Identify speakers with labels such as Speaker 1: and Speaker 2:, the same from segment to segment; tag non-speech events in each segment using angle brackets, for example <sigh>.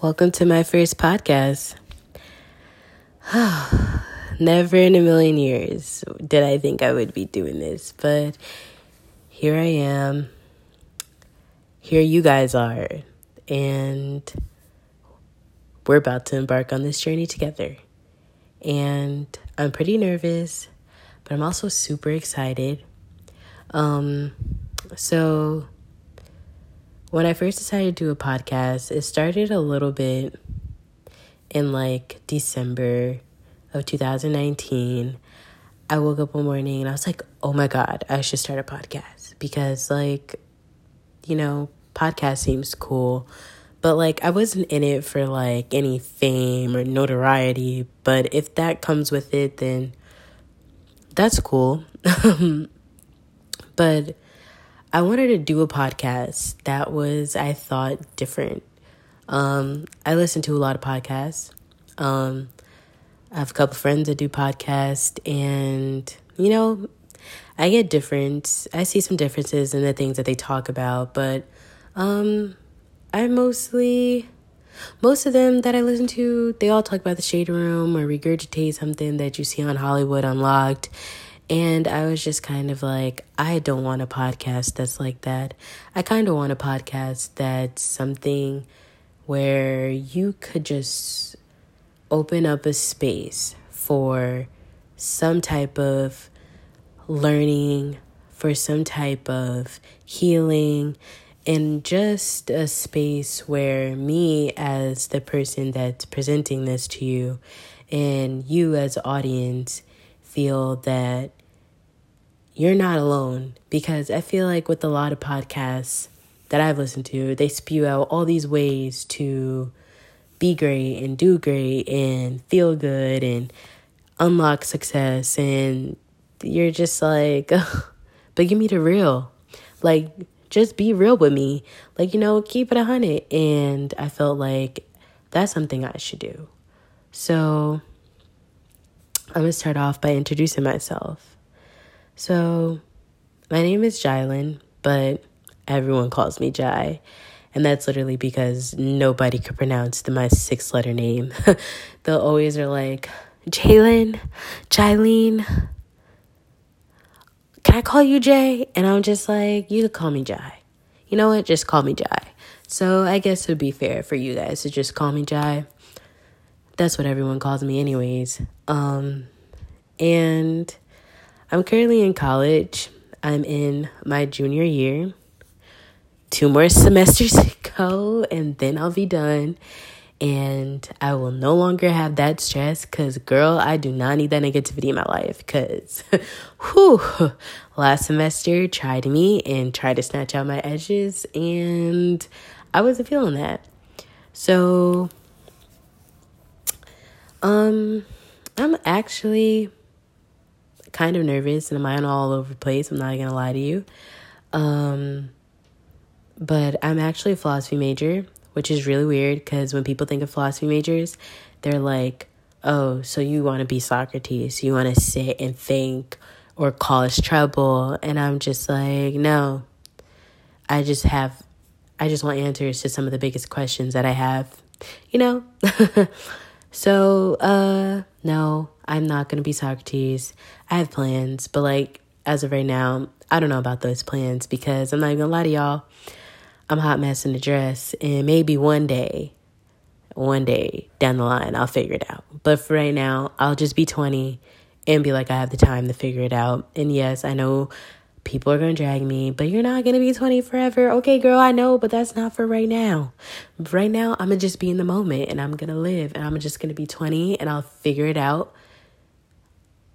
Speaker 1: Welcome to my first podcast. <sighs> Never in a million years did I think I would be doing this, but here I am. Here you guys are. And we're about to embark on this journey together. And I'm pretty nervous, but I'm also super excited. Um, so when I first decided to do a podcast, it started a little bit in like December of 2019. I woke up one morning and I was like, oh my God, I should start a podcast because, like, you know, podcast seems cool. But like, I wasn't in it for like any fame or notoriety. But if that comes with it, then that's cool. <laughs> but I wanted to do a podcast that was, I thought, different. Um, I listen to a lot of podcasts. Um, I have a couple friends that do podcasts, and you know, I get different. I see some differences in the things that they talk about, but um, I mostly, most of them that I listen to, they all talk about the shade room or regurgitate something that you see on Hollywood Unlocked and I was just kind of like, I don't want a podcast that's like that. I kind of want a podcast that's something where you could just open up a space for some type of learning, for some type of healing, and just a space where me, as the person that's presenting this to you, and you as audience, feel that you're not alone because I feel like with a lot of podcasts that I've listened to, they spew out all these ways to be great and do great and feel good and unlock success and you're just like <laughs> but give me the real. Like just be real with me. Like you know keep it a hundred. And i felt like that's something i should do. So i'm gonna start off by introducing myself so, my name is Jylen, but everyone calls me Jai. And that's literally because nobody could pronounce the, my six letter name. <laughs> They'll always are like, Jalen, Jylene, can I call you Jay? And I'm just like, you could call me Jai. You know what? Just call me Jai. So I guess it would be fair for you guys to just call me Jai. That's what everyone calls me, anyways. Um, and I'm currently in college. I'm in my junior year. Two more semesters <laughs> to go, and then I'll be done. And I will no longer have that stress because, girl, I do not need that negativity in my life. Because, <laughs> whew, last semester tried me and tried to snatch out my edges, and I wasn't feeling that. So, um, I'm actually kind of nervous and I'm all over the place. I'm not gonna lie to you. Um, but I'm actually a philosophy major, which is really weird because when people think of philosophy majors, they're like, oh, so you want to be Socrates, you want to sit and think or cause trouble. And I'm just like, no, I just have, I just want answers to some of the biggest questions that I have, you know? <laughs> so, uh, no, I'm not going to be Socrates. I have plans, but like as of right now, I don't know about those plans because I'm not even to lie to y'all. I'm hot mess in a dress, and maybe one day, one day down the line, I'll figure it out. But for right now, I'll just be 20 and be like, I have the time to figure it out. And yes, I know people are to drag me, but you're not to be 20 forever. Okay, girl, I know, but that's not for right now. Right now, I'm to just be in the moment and I'm to live and I'm just to be 20 and I'll figure it out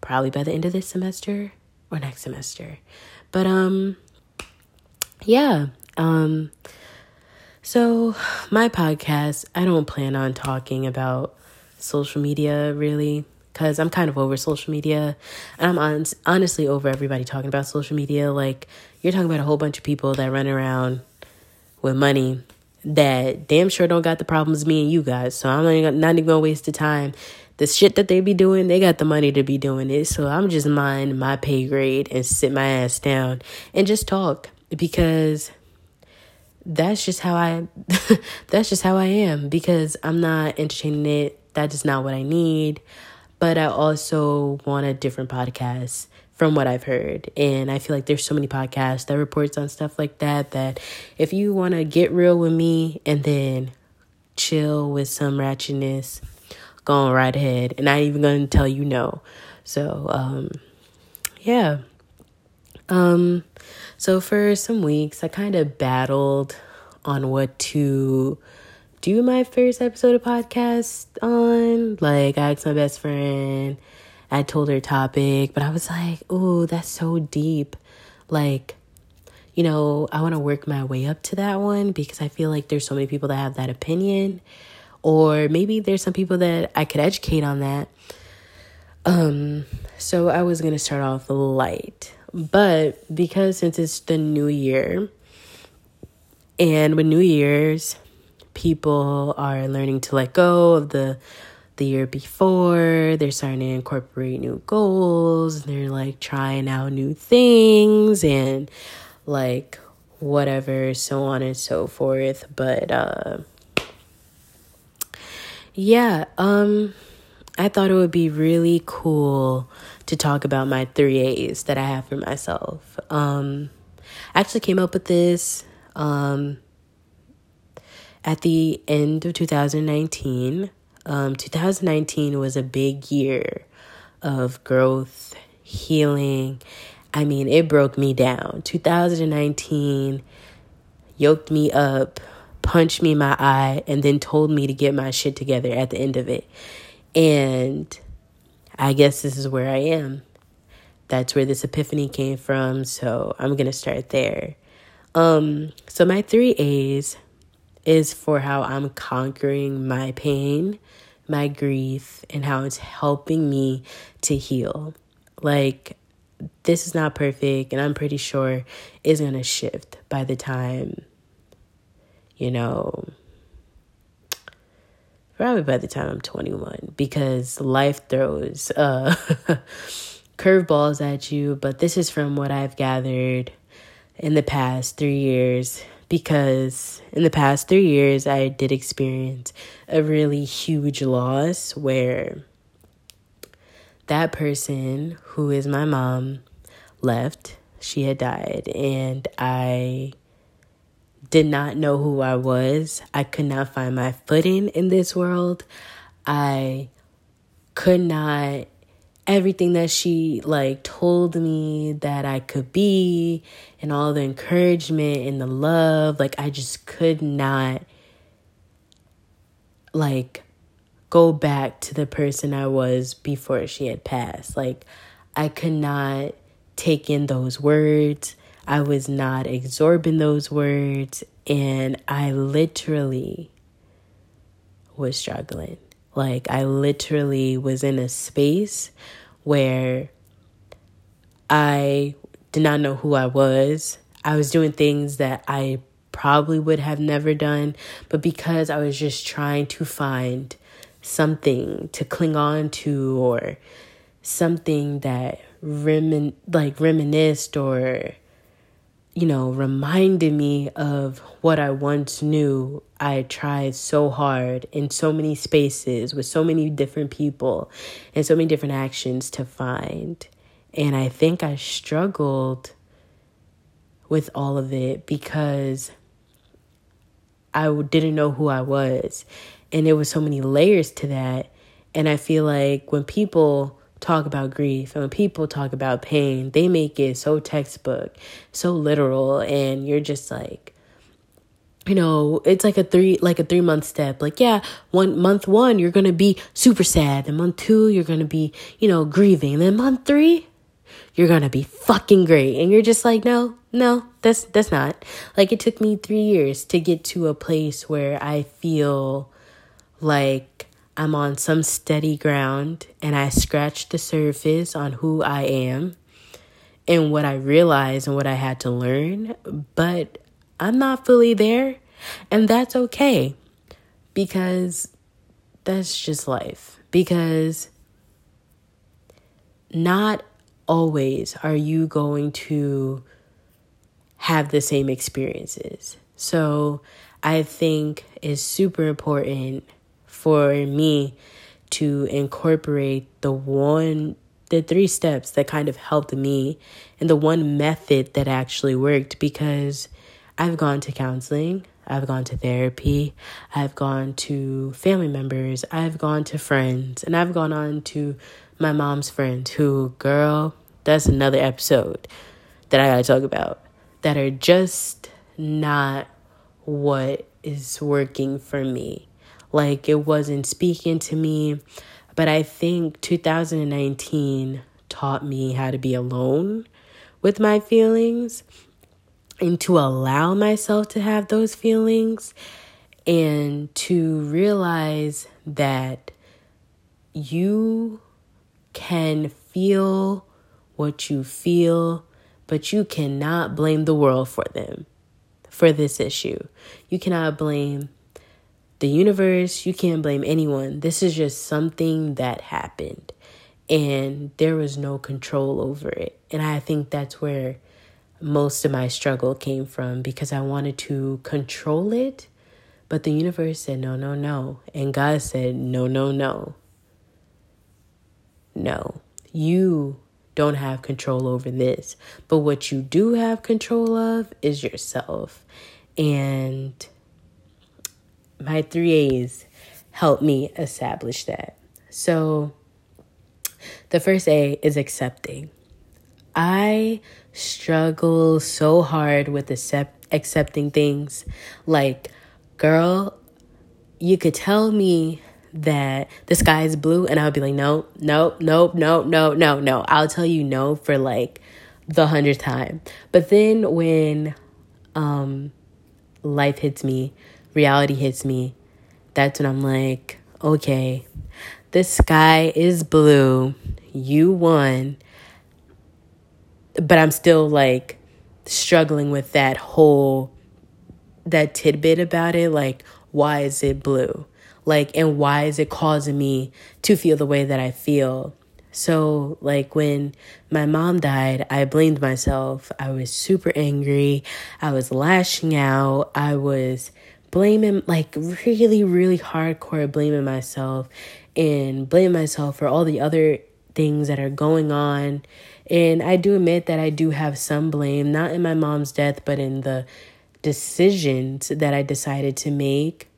Speaker 1: probably by the end of this semester or next semester. But um yeah, um so my podcast, I don't plan on talking about social media really cuz I'm kind of over social media and I'm on, honestly over everybody talking about social media like you're talking about a whole bunch of people that run around with money that damn sure don't got the problems me and you guys. So I'm not even gonna waste the time the shit that they be doing, they got the money to be doing it. So I'm just mind my pay grade and sit my ass down and just talk because that's just how I <laughs> that's just how I am because I'm not entertaining it. That is not what I need. But I also want a different podcast from what I've heard. And I feel like there's so many podcasts that reports on stuff like that that if you want to get real with me and then chill with some ratchetness, go on right ahead. And I ain't even going to tell you no. So, um yeah. Um so for some weeks I kind of battled on what to do my first episode of podcast on. Like I asked my best friend I told her topic, but I was like, oh, that's so deep. Like, you know, I want to work my way up to that one because I feel like there's so many people that have that opinion. Or maybe there's some people that I could educate on that. Um, so I was gonna start off light. But because since it's the new year, and with New Year's, people are learning to let go of the the year before. They're starting to incorporate new goals. They're like trying out new things and like whatever, so on and so forth. But uh yeah, um I thought it would be really cool to talk about my three A's that I have for myself. Um I actually came up with this um at the end of 2019 um, 2019 was a big year of growth, healing. I mean, it broke me down. 2019 yoked me up, punched me in my eye, and then told me to get my shit together at the end of it. And I guess this is where I am. That's where this epiphany came from. So I'm going to start there. Um, so my three A's is for how I'm conquering my pain, my grief, and how it's helping me to heal. Like, this is not perfect, and I'm pretty sure going to shift by the time, you know, probably by the time I'm 21 because life throws uh, <laughs> curveballs at you. But this is from what I've gathered in the past three years because in the past three years, I did experience a really huge loss where that person, who is my mom, left. She had died, and I did not know who I was. I could not find my footing in this world. I could not everything that she like told me that I could be and all the encouragement and the love like I just could not like go back to the person I was before she had passed like I could not take in those words I was not absorbing those words and I literally was struggling like, I literally was in a space where I did not know who I was. I was doing things that I probably would have never done, but because I was just trying to find something to cling on to or something that remin- like reminisced or you know, reminded me of what I once knew. I tried so hard in so many spaces with so many different people and so many different actions to find. And I think I struggled with all of it because I didn't know who I was. And there was so many layers to that. And I feel like when people talk about grief and when people talk about pain, they make it so textbook, so literal, and you're just like, you know, it's like a three like a three month step. Like, yeah, one month one, you're gonna be super sad. And month two, you're gonna be, you know, grieving. And then month three, you're gonna be fucking great. And you're just like, no, no, that's that's not. Like it took me three years to get to a place where I feel like I'm on some steady ground and I scratch the surface on who I am and what I realized and what I had to learn, but I'm not fully there. And that's okay because that's just life. Because not always are you going to have the same experiences. So I think it's super important for me to incorporate the one the three steps that kind of helped me and the one method that actually worked because I've gone to counseling, I've gone to therapy, I've gone to family members, I've gone to friends, and I've gone on to my mom's friend who, girl, that's another episode that I gotta talk about that are just not what is working for me. Like it wasn't speaking to me. But I think 2019 taught me how to be alone with my feelings and to allow myself to have those feelings and to realize that you can feel what you feel, but you cannot blame the world for them, for this issue. You cannot blame the universe, you can't blame anyone. This is just something that happened and there was no control over it. And I think that's where most of my struggle came from because I wanted to control it, but the universe said no, no, no. And God said no, no, no. No, you don't have control over this. But what you do have control of is yourself. And my three A's helped me establish that. So, the first A is accepting. I struggle so hard with accept, accepting things. Like, girl, you could tell me that the sky is blue, and I would be like, no, no, no, no, no, no, no. I'll tell you no for like the hundredth time. But then when um, life hits me reality hits me, that's when I'm like, okay, the sky is blue. You won. But I'm still like struggling with that whole that tidbit about it like why is it blue? Like and why is it causing me to feel the way that I feel? So, like when my mom died, I blamed myself. I was super angry. I was lashing out. I was blaming, like really, really hardcore blaming myself and blaming myself for all the other things that are going on. And I do admit that I do have some blame, not in my mom's death, but in the decisions that I decided to make.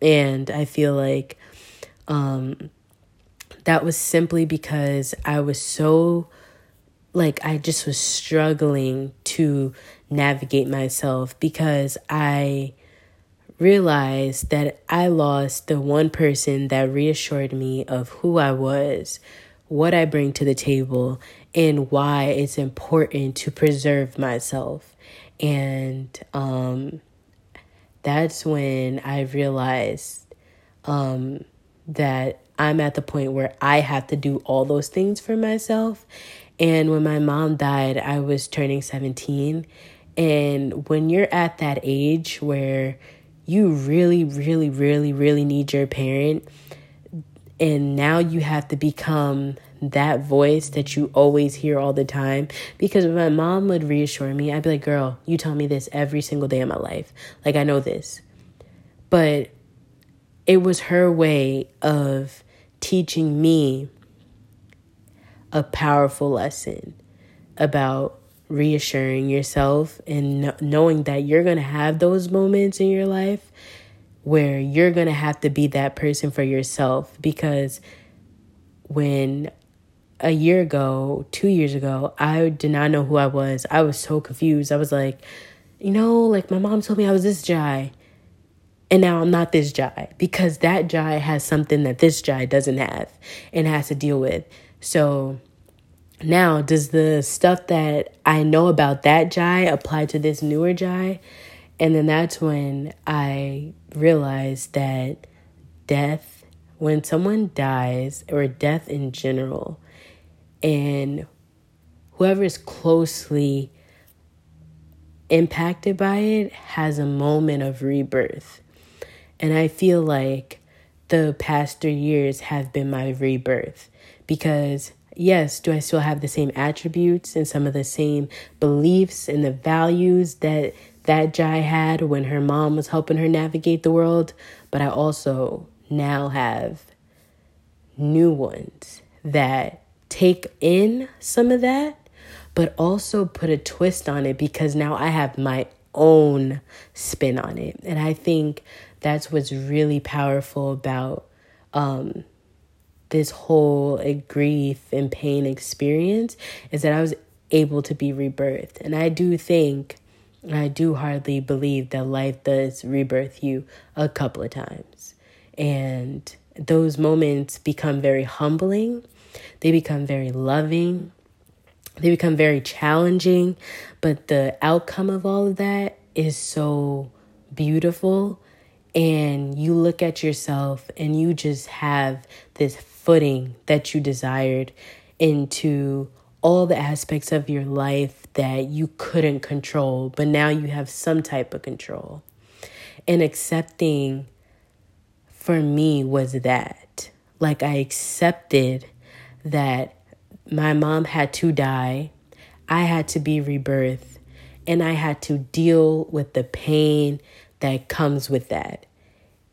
Speaker 1: And I feel like um, that was simply because I was so, like, I just was struggling to navigate myself because I realized that I lost the one person that reassured me of who I was, what I bring to the table, and why it's important to preserve myself. And um, that's when I realized um, that I'm at the point where I have to do all those things for myself. And when my mom died, I was turning 17. And when you're at that age where you really, really, really, really need your parent. And now you have to become that voice that you always hear all the time. Because my mom would reassure me, I'd be like, girl, you tell me this every single day of my life. Like, I know this. But it was her way of teaching me a powerful lesson about reassuring yourself and knowing that you're going to have those moments in your life where you're going to have to be that person for yourself because when a year ago, 2 years ago, I did not know who I was. I was so confused. I was like, you know, like my mom told me I was this Jai. And now I'm not this Jai because that Jai has something that this Jai doesn't have and has to deal with. So now, does the stuff that I know about that Jai apply to this newer Jai? And then that's when I realized that death, when someone dies, or death in general, and whoever is closely impacted by it has a moment of rebirth. And I feel like the past three years have been my rebirth because yes, do I still have the same attributes and some of the same beliefs and the values that that Jai had when her mom was helping her navigate the world, but I also now have new ones that take in some of that, but also put a twist on it because now I have my own spin on it. And I think that's what's really powerful about um, this whole grief and pain experience is that I was able to be rebirthed. And I do think, and I do hardly believe that life does rebirth you a couple of times. And those moments become very humbling, they become very loving, they become very challenging. But the outcome of all of that is so beautiful. And you look at yourself and you just have this footing that you desired into all the aspects of your life that you couldn't control, but now you have some type of control. And accepting for me was that. Like, I accepted that my mom had to die, I had to be rebirthed, and I had to deal with the pain that comes with that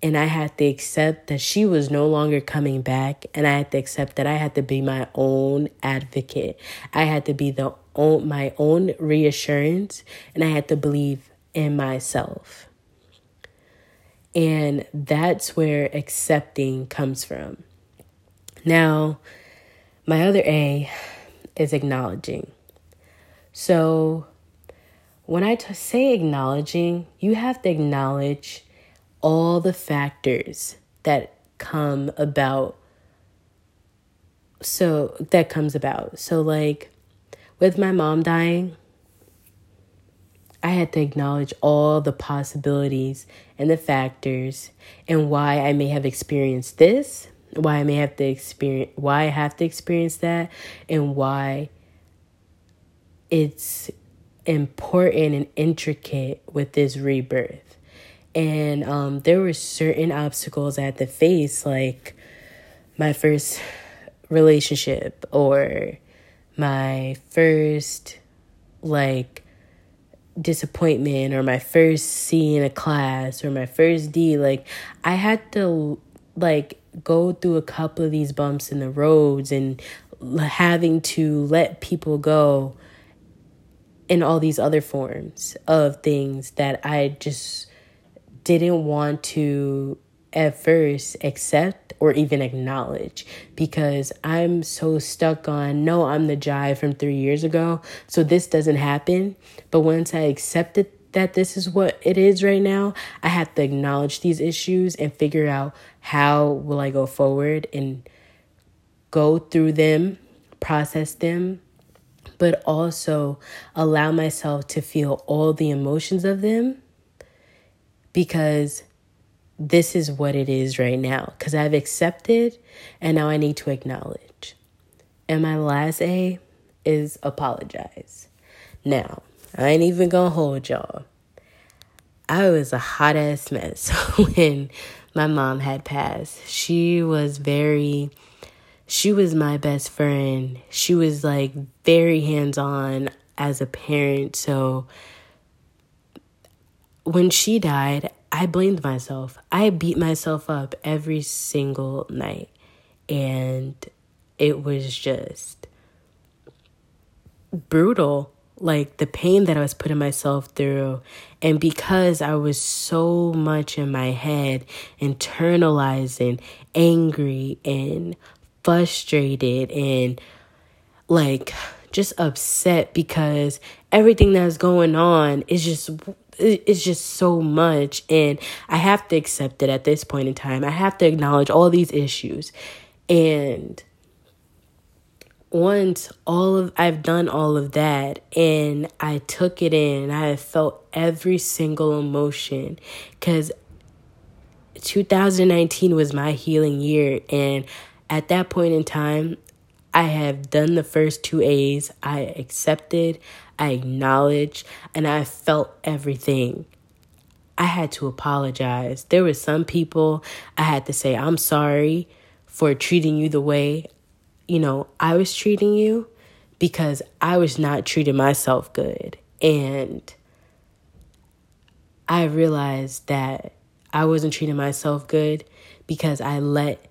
Speaker 1: and I had to accept that she was no longer coming back and I had to accept that I had to be my own advocate. I had to be the own, my own reassurance and I had to believe in myself. And that's where accepting comes from. Now, my other A is acknowledging. So, when I t- say acknowledging, you have to acknowledge all the factors that come about. So that comes about. So like with my mom dying i had to acknowledge all the possibilities and the factors and why i may have experienced this why i may have to experience why i have to experience that and why it's important and intricate with this rebirth and um, there were certain obstacles I had to face, like my first relationship or my first like disappointment or my first C in a class or my first D. Like I had to like go through a couple of these bumps in the roads and having to let people go in all these other forms of things that I just didn't want to at first accept or even acknowledge because I'm so stuck on no, I'm the Jai from three years ago, so this doesn't happen. But once I accepted that this is what it is right now, I have to acknowledge these issues and figure out how will I go forward and go through them, process them, but also allow myself to feel all the emotions of them because this is what it is right now. Because I've accepted and now I need to acknowledge. And my last A is apologize. Now, I ain't even gonna hold y'all. I was a hot ass mess <laughs> when my mom had passed. She was very, she was my best friend. She was like very hands on as a parent. So when she died, I blamed myself. I beat myself up every single night. And it was just brutal. Like the pain that I was putting myself through. And because I was so much in my head, internalizing, angry, and frustrated, and like just upset because everything that's going on is just it's just so much and i have to accept it at this point in time i have to acknowledge all these issues and once all of I've done all of that and I took it in, I felt every single emotion cuz 2019 was my healing year and at that point in time I have done the first two A's. I accepted, I acknowledged, and I felt everything. I had to apologize. There were some people I had to say, I'm sorry for treating you the way, you know, I was treating you because I was not treating myself good. And I realized that I wasn't treating myself good because I let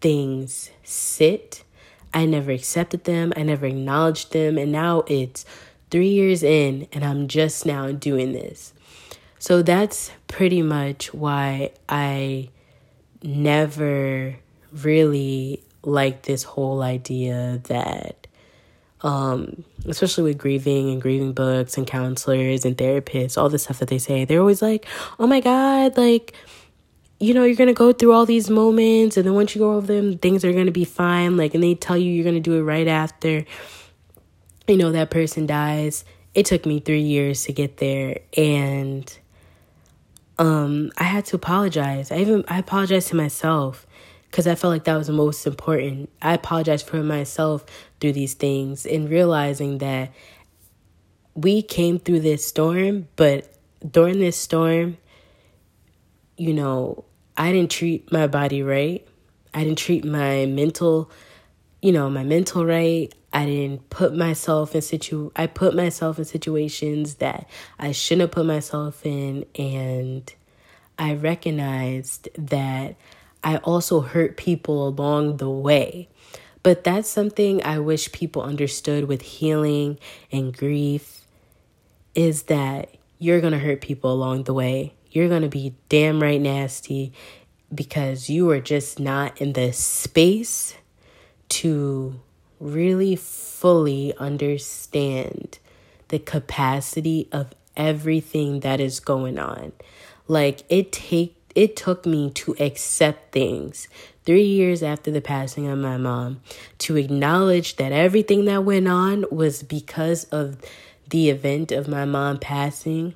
Speaker 1: things sit. I never accepted them, I never acknowledged them, and now it's three years in and I'm just now doing this. So that's pretty much why I never really liked this whole idea that um, especially with grieving and grieving books and counselors and therapists, all the stuff that they say, they're always like, oh my God, like, you know, you're going to go through all these moments. And then once you go over them, things are going to be fine. Like, and they tell you you're going to do it right after, you know, that person dies. It took me three years to get there. And, um, I had to apologize. I even, I apologized to myself because I felt like that was the most important. I apologized for myself through these things and realizing that we came through this storm, but during this storm, you know, I didn't treat my body right. I didn't treat my mental, you know, my mental right. I didn't put myself in situ I put myself in situations that I shouldn't have put myself in and I recognized that I also hurt people along the way. But that's something I wish people understood with healing and grief is that you're going to hurt people along the way. You're going to be damn right nasty because you are just not in the space to really fully understand the capacity of everything that is going on. Like it take it took me to accept things three years after the passing of my mom to acknowledge that everything that went on was because of the event of my mom passing.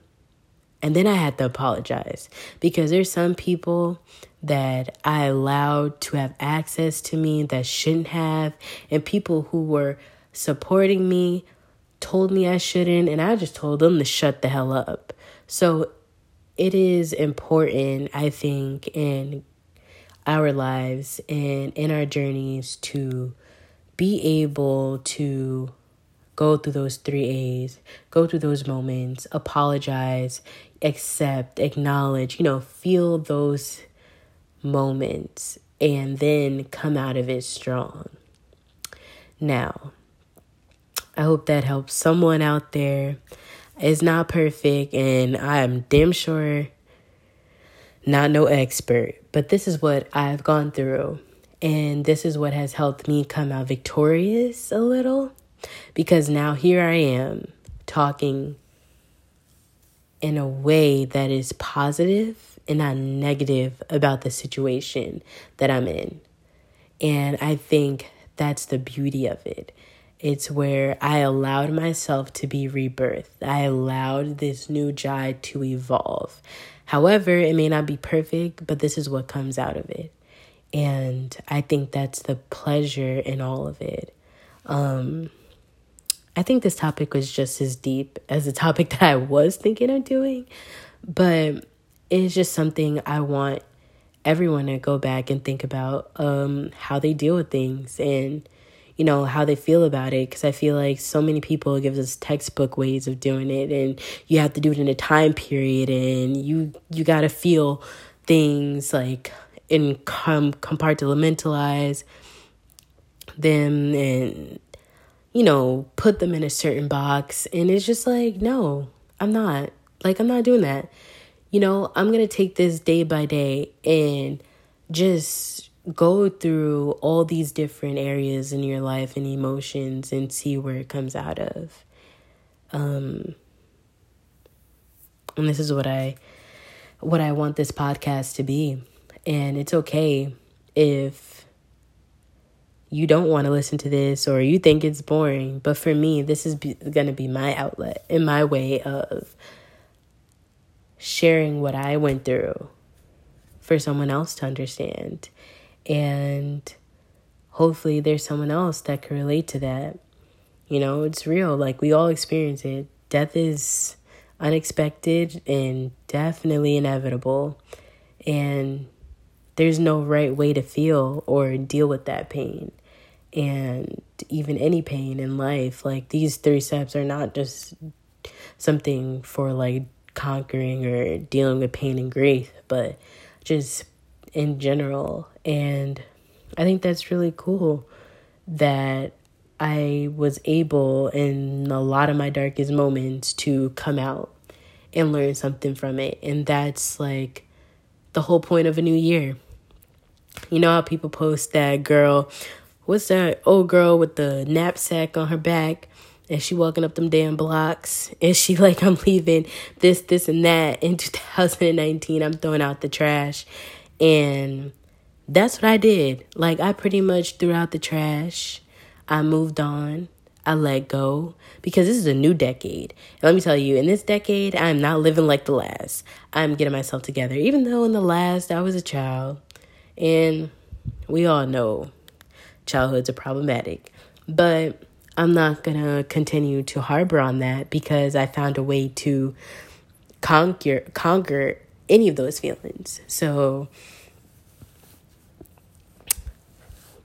Speaker 1: And then I had to apologize because there's some people that I allowed to have access to me that shouldn't have, and people who were supporting me told me I shouldn't, and I just told them to shut the hell up. So it is important, I think, in our lives and in our journeys to be able to go through those three A's, go through those moments, apologize, accept, acknowledge, you know, feel those moments and then come out of it strong. Now, I hope that helps someone out there it's not perfect, and I'm damn sure not no expert, but this is what I've gone through. And this is what has helped me come out victorious a little because now here I am talking in a way that is positive and not negative about the situation that I'm in. And I think that's the beauty of it. It's where I allowed myself to be rebirthed. I allowed this new Jai to evolve. However, it may not be perfect, but this is what comes out of it. And I think that's the pleasure in all of it. Um, I think this topic was just as deep as the topic <laughs> that I was thinking of doing, but it's just something I want everyone to go back and think about um, how they deal with things and you know how they feel about it because i feel like so many people give us textbook ways of doing it and you have to do it in a time period and you you got to feel things like and com- compartmentalize them and you know put them in a certain box and it's just like no i'm not like i'm not doing that you know i'm gonna take this day by day and just go through all these different areas in your life and emotions and see where it comes out of. Um, and this is what I what I want this podcast to be. And it's okay if you don't want to listen to this or you think it's boring, but for me, this is going to be my outlet and my way of sharing what I went through for someone else to understand and hopefully there's someone else that can relate to that. You know, it's real. Like we all experience it. Death is unexpected and definitely inevitable. And there's no right way to feel or deal with that pain. And even any pain in life, like these three steps are not just something for like conquering or dealing with pain and grief, but just in general. And I think that's really cool that I was able in a lot of my darkest moments to come out and learn something from it. And that's like the whole point of a new year. You know how people post that girl, what's that old girl with the knapsack on her back? And she walking up them damn blocks. And she <laughs> like, I'm leaving this, this, and that in <laughs> 2019. I'm throwing out the trash. And that's what I did. Like, I pretty much threw out the trash. I moved on. I let go because this is a new decade. And let me tell you, in this decade, I'm not living like the last. I'm getting myself together. Even though in the last, I was a child. And we all know childhoods are problematic. But I'm not going to continue to harbor on that because I found a way to conquer conquer any of those feelings. So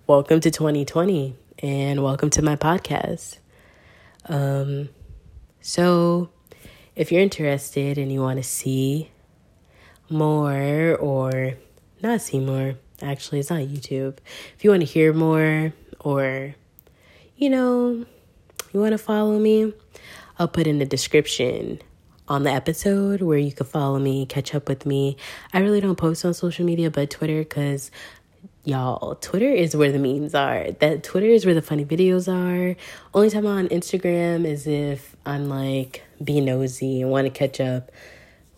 Speaker 1: welcome to 2020 and welcome to my podcast. Um, so, if you're interested and you want to see more or not see more, actually, it's not YouTube. If you want to hear more or, you know, you want to follow me, I'll put in the description on the episode where you can follow me, catch up with me. I really don't post on social media, but Twitter, because y'all twitter is where the memes are that twitter is where the funny videos are only time I'm on instagram is if i'm like being nosy and want to catch up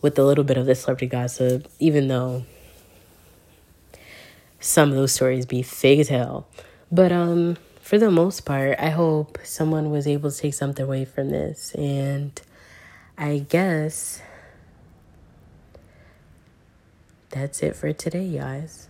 Speaker 1: with a little bit of the celebrity gossip even though some of those stories be fake as hell. But um for the most part i hope someone was able to take something away from this. And i guess that's it for today guys